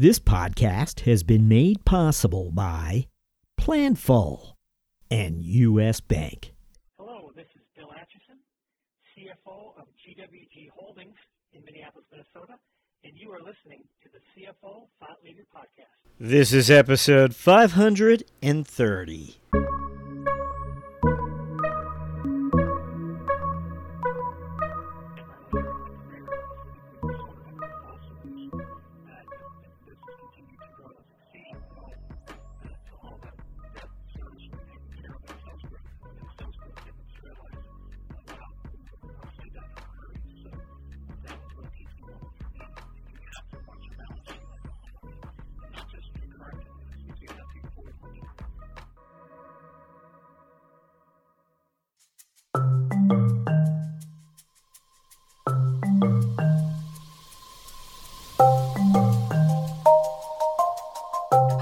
This podcast has been made possible by Planful and U.S. Bank. Hello, this is Bill Acheson, CFO of GWG Holdings in Minneapolis, Minnesota, and you are listening to the CFO Thought Leader Podcast. This is episode 530.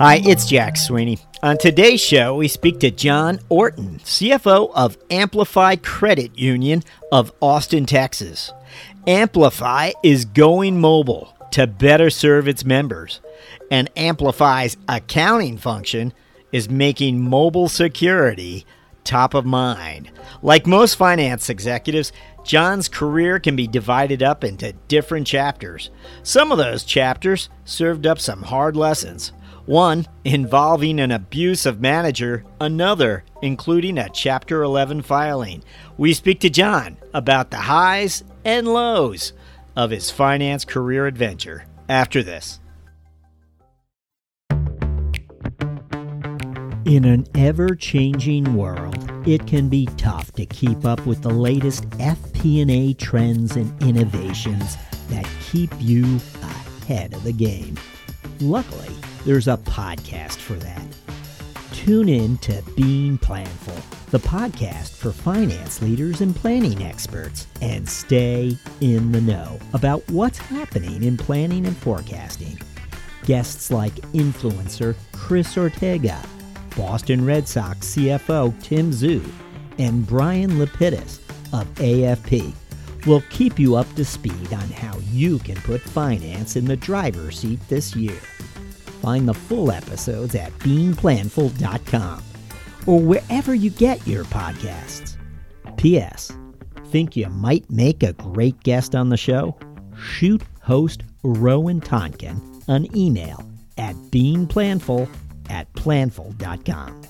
Hi, it's Jack Sweeney. On today's show, we speak to John Orton, CFO of Amplify Credit Union of Austin, Texas. Amplify is going mobile to better serve its members, and Amplify's accounting function is making mobile security top of mind. Like most finance executives, John's career can be divided up into different chapters. Some of those chapters served up some hard lessons one involving an abusive manager, another including a Chapter 11 filing. We speak to John about the highs and lows of his finance career adventure after this. In an ever changing world, it can be tough to keep up with the latest FP&A trends and innovations that keep you ahead of the game. Luckily, there's a podcast for that. Tune in to Being Planful, the podcast for finance leaders and planning experts, and stay in the know about what's happening in planning and forecasting. Guests like influencer Chris Ortega, Boston Red Sox CFO Tim Zue, and Bryan Lapidus of AFP will keep you up to speed on how you can put finance in the driver's seat this year. Find the full episodes at beingplanful.com or wherever you get your podcasts. P.S. Think you might make a great guest on the show? Shoot host Rowan Tonkin an email at beingplanful at planful.com.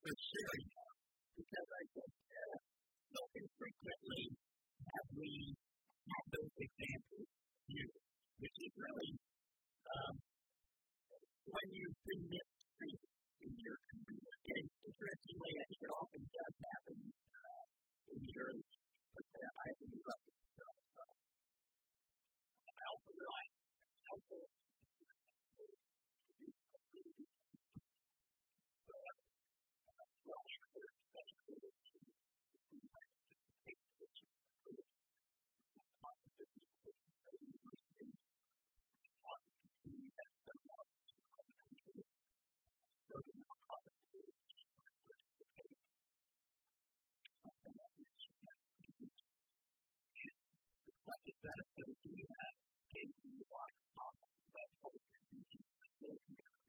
for sharing because I think uh, so infrequently have we had those examples here, which is really um, when you've been in your community. And interestingly, I think it often does happen uh, in the early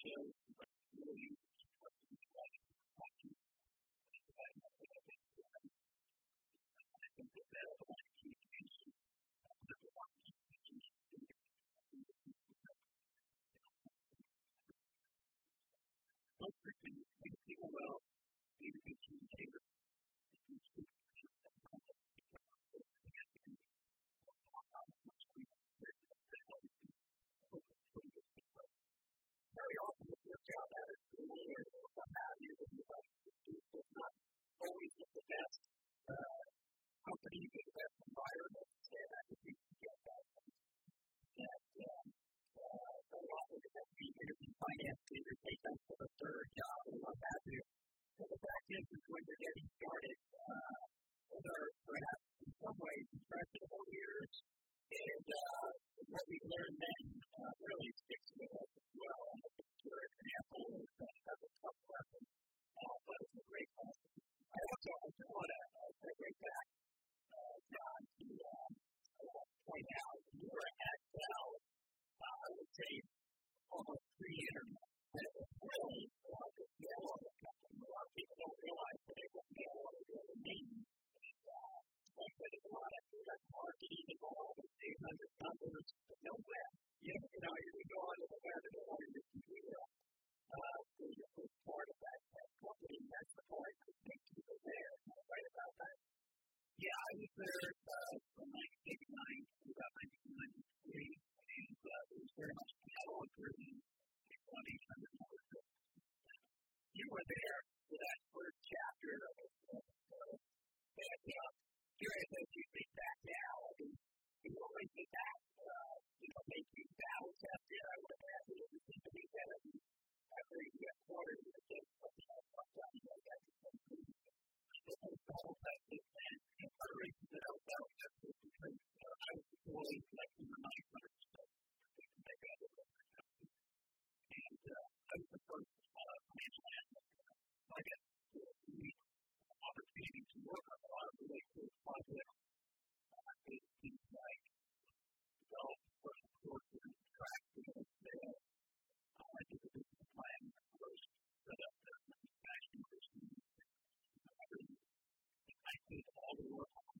action finance leader take them for the third job and what have you. So the fact is, is when you're getting started, uh, those are perhaps in some ways impressionable years, and uh, what we learned then uh, really sticks with us as well. And the picture example is uh, that's a tough lesson, uh, but it's a great lesson. I also I just want to uh, segue back, uh, John, to um, uh, point out you were at Dell, uh, I would say almost pre-internet. And it was really like a mail order company. A lot of people don't realize that it was mail order really means. Uh, like that it's a lot of direct marketing involved with 800 numbers, but no web. You know, you know, you go onto the web and go on your computer. Uh, so you're just part of that, that company. That's the point that makes people there. Am I right about that? Yeah, I was there uh, from 1989 to about 1993, and uh, it was very much catalog driven you were there for that first chapter of it. And uh, here as you think back now, I mean, you always think that, uh, you know, make you battle tested. I would imagine it would seem to be that every quarter you would get something else sometime, you know, that's something battle tested. And one of the reasons that I was battle tested is because uh, I was deployed like in the 900 stuff. And uh, I was the first uh, financial analyst. So I get the opportunity to work on a lot of really cool projects. Uh, things like develop personal courses, track sales, sales. Uh, I did the business plan first, set up the manufacturing system. I did all the work on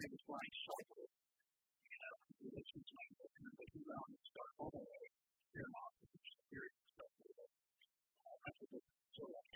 Was Brian Schleifer. You know, was like, but he went on to start HomeAway here in Austin very successful. Uh, I think it's so okay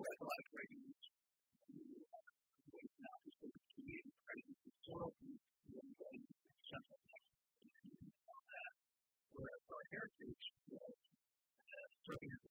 where the libraries wait now to sort of create a presence of soil and going central on that. Whereas our heritage was uh, serving as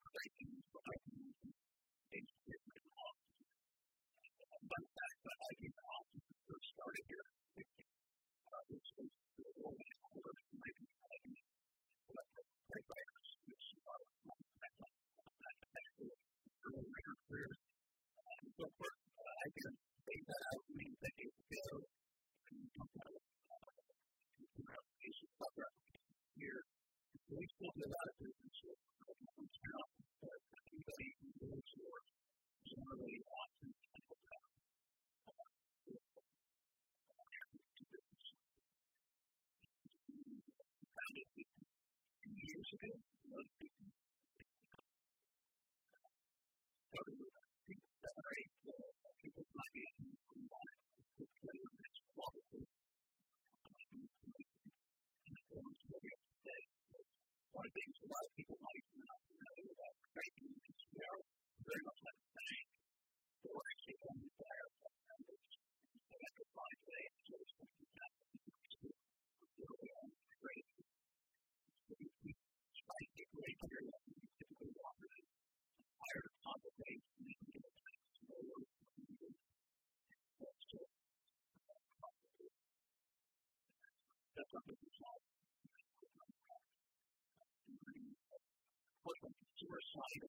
things a lot of people might not know about Satan, which very much like not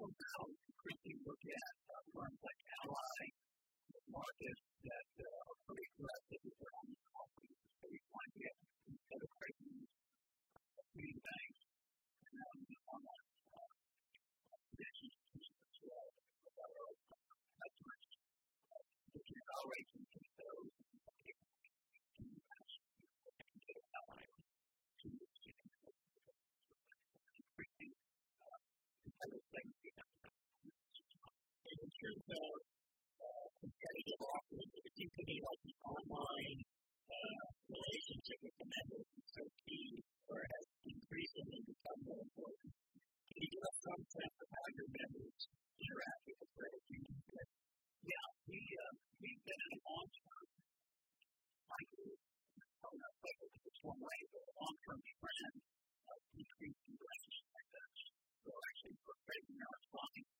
also now increasingly look at uh, firms like Ally, markets that uh, are pretty aggressive around offering the space like we have instead of creating a uh, green bank. so try to get lost the community, like the online uh, with the members is so key, or has increasingly become important. Can you give sense of how your members interact with the community? Yeah, we, we've been in long-term cycle, oh, not cycle, because long-term trend of decreasing relationship like that. So actually, we're creating our responding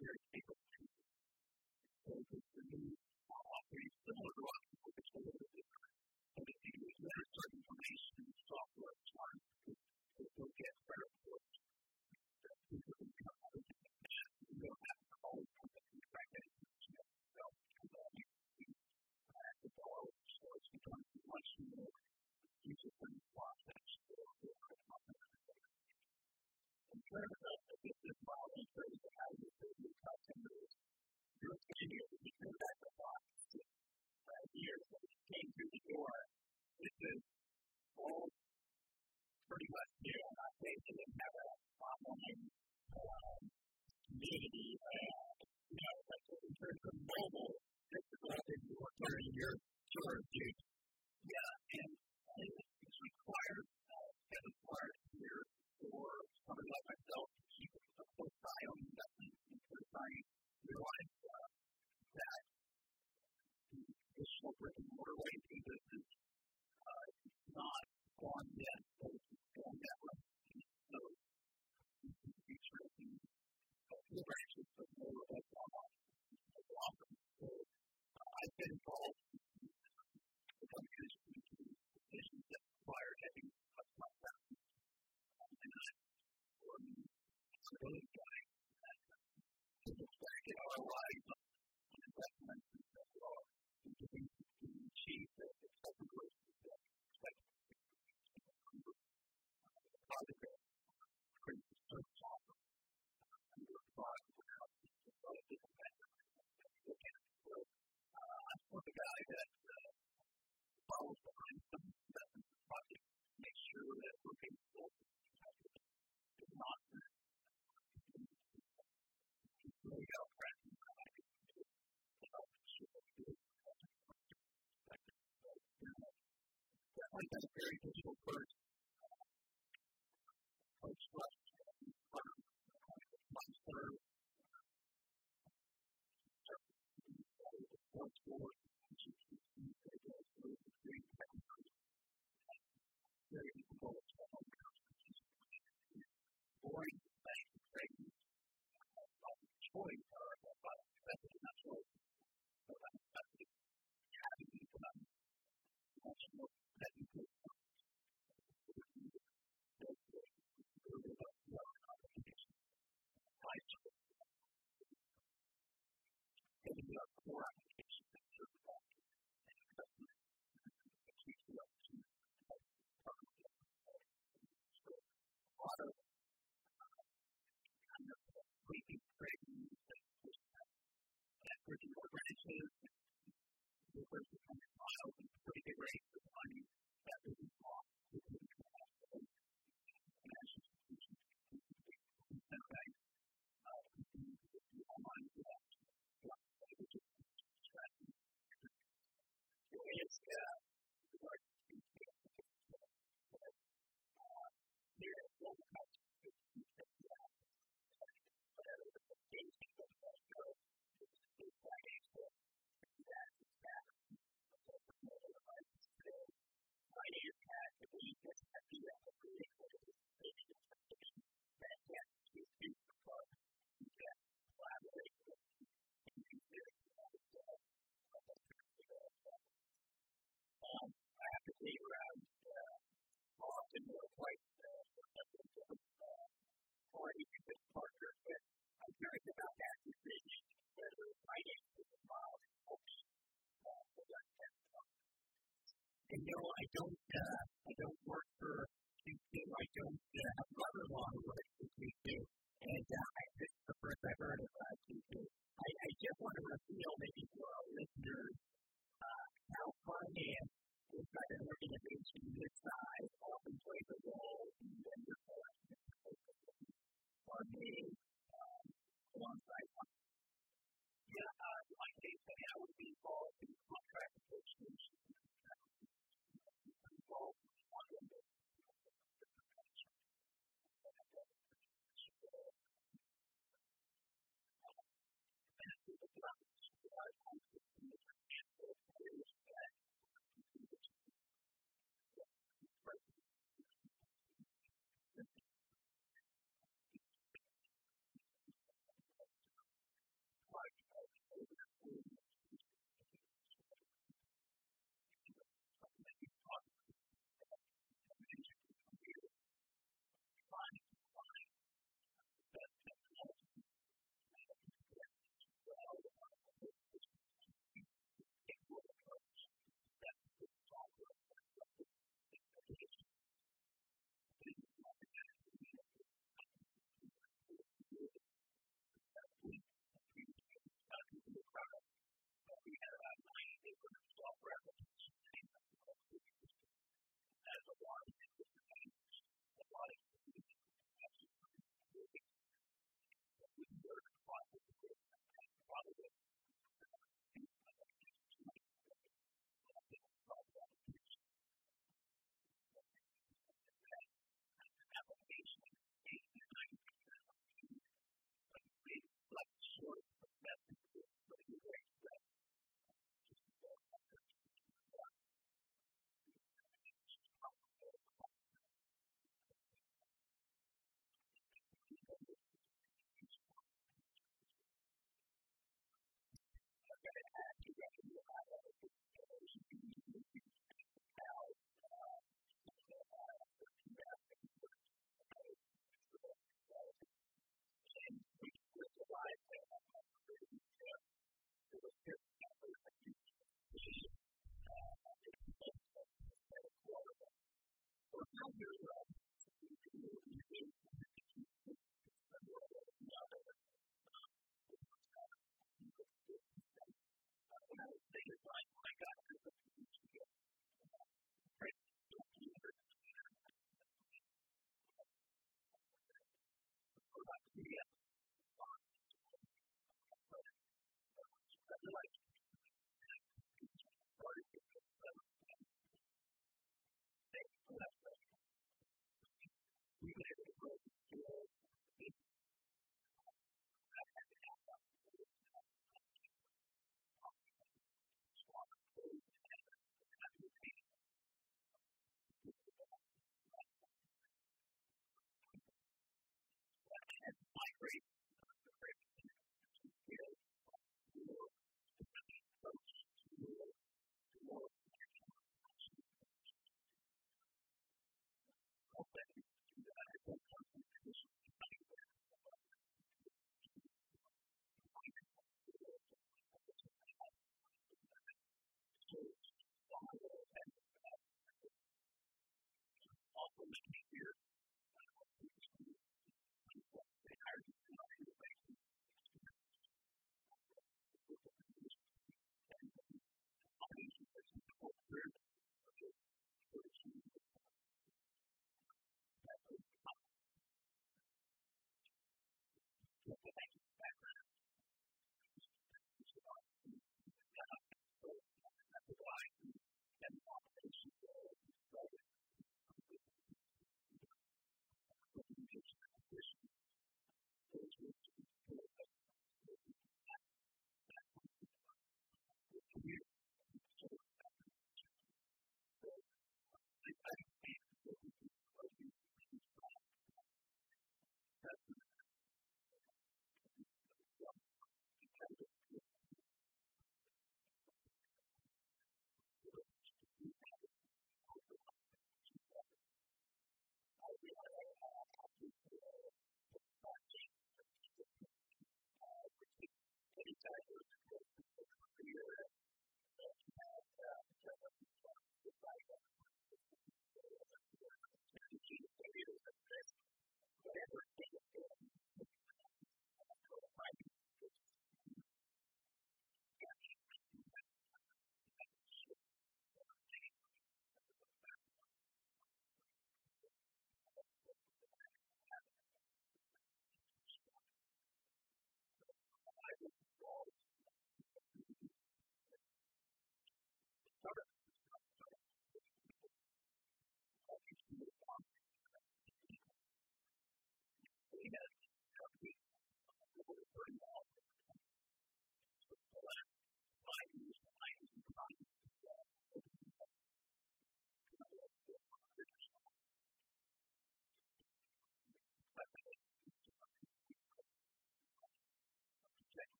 very capable. people. So the new operating similar to us, it's a little bit different. But if you use better certain information and software, it's hard to go get better reports. People can come out of you don't have to call the company to track that information yourself because all you do is to follow it. So become much more user-friendly process for the In the business model, in terms of how you serve your customers, you're getting it because that's a box. Years when you came through the door, this is all pretty much new. I'm not saying they didn't online community, uh, you know, like in mobile, this is you learning your use. Yeah, and it's required, uh, it's required here for somebody like myself to keep a close eye on investment because I realize uh, that the traditional brick and mortar way to do business uh, not gone yet, so it's going that way. So, future of the branches of more of us online. So I've been involved in some management decisions that require having a smart balance. And I'm a really guy that looks back on and I'm doing to achieve the expected growth that expected project that creates a service offer I'm sort of the guy that follows behind some investment make sure that we're sold it's not really out practicing Definitely been a very difficult first approach to us monster sports board, which is very difficult to boring thing, crazy, choice or but that's not choice. So that's that's having them much more that you could getting our core application that serves that and customer that keeps you. up to a lot of kind of creepy crazy that that brick and the first hundred miles and pretty good rates of money that business model financial institutions incentivize uh, continue to do online it's uh, like here at one house, whatever the case is, it's like that is that. Finance has to be just at the end of the day, that has to be because you can collaborate with um, I have to say around uh, often we're quite uh, already good partners, but I'm curious about that decision whether finances involved helps uh, with that kind of stuff. And you know, I don't uh, I don't work for execute me like a mother-in-law who would execute me. And uh, this is the first I've heard of uh, QQ. I, I just want to reveal maybe for our listeners uh, how finance is kind of an organization this size often plays a role in vendor selection for me, um, alongside Yeah, uh, in my case, I I would be involved in contract negotiations think it's like, oh my God,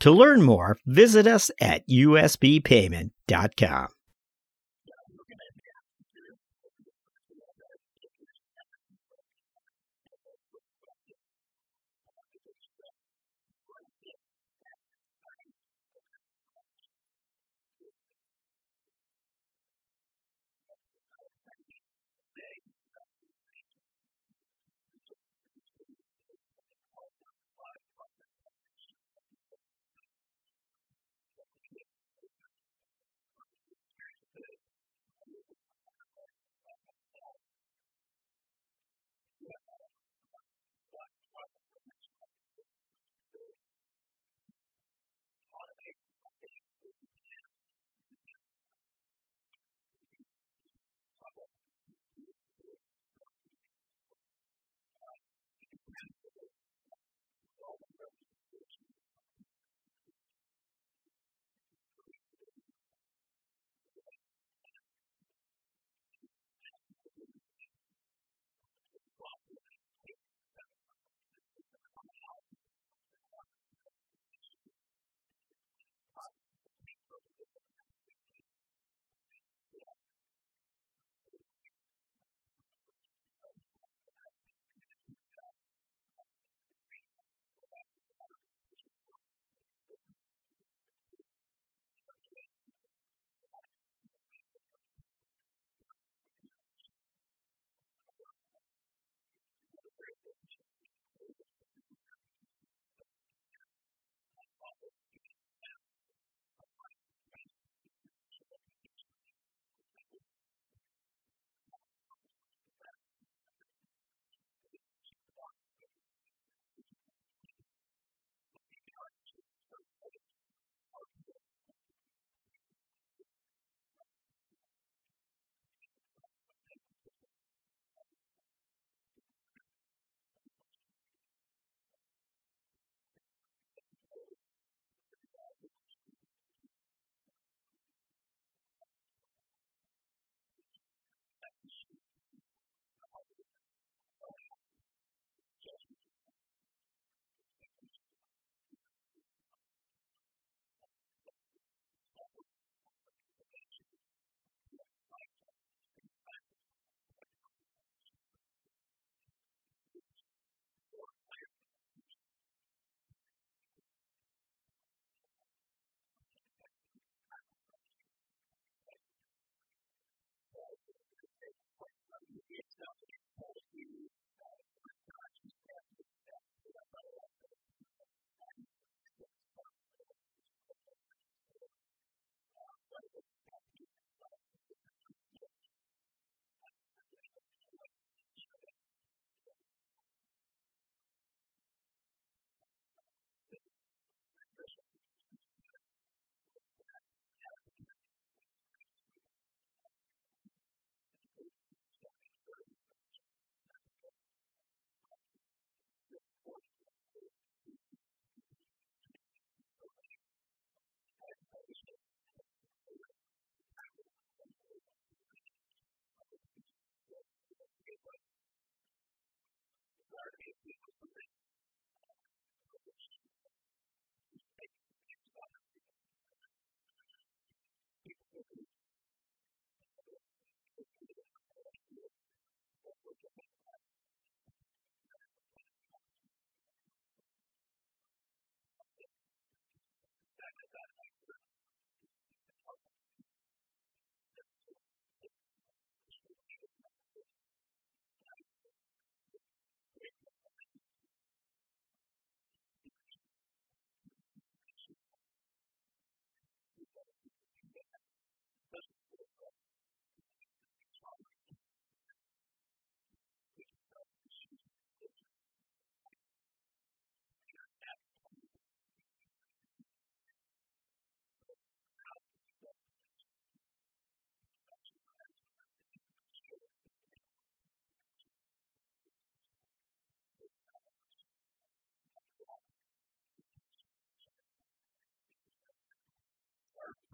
To learn more, visit us at usbpayment.com.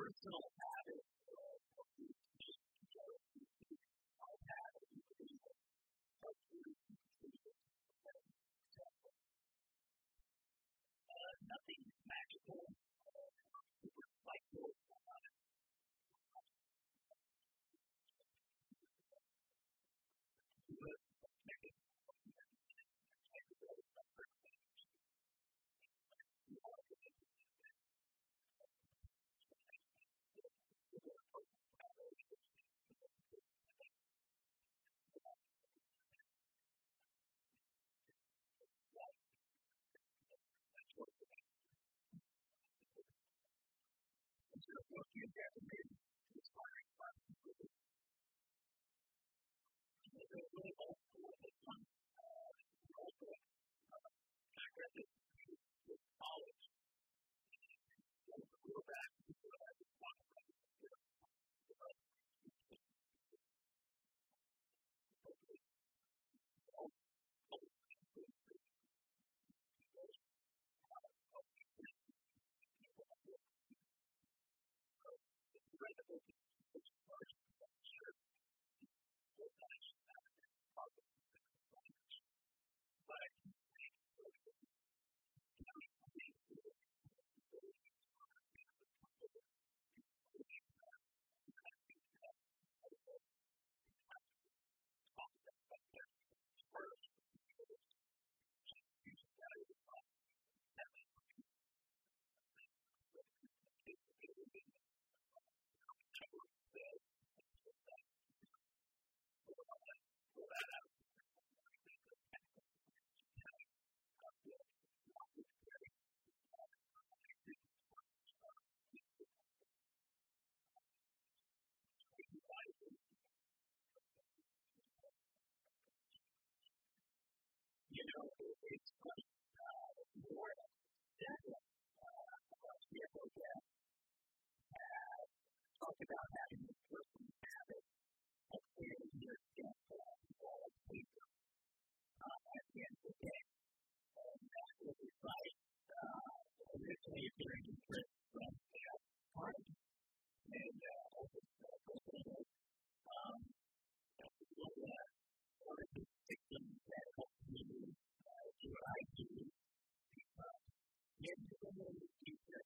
personal habit uh, nothing magical, what you get to be inspiring by There's really old school this one. Also, I read this with college. Go back to what I was talking about. you know, it's like uh, more than uh, CFO Jeff had talked about having this person habit of clearing your debt all paper uh, at the end of the day. And that was advice uh, originally appearing in print from Jeff Carnegie. And uh, also, uh, um, one of the victims that helped me uh, do what I do, uh, get to the middle of the future.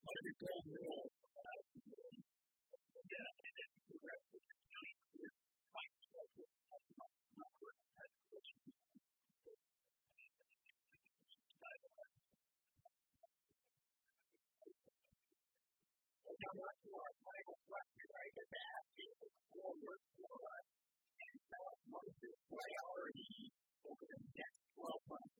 One of the gold rules about yeah, and then the rest of the county is quite special. Now, what's your final question? I get to ask you. forward for us and tell us what is this priority over the next 12 months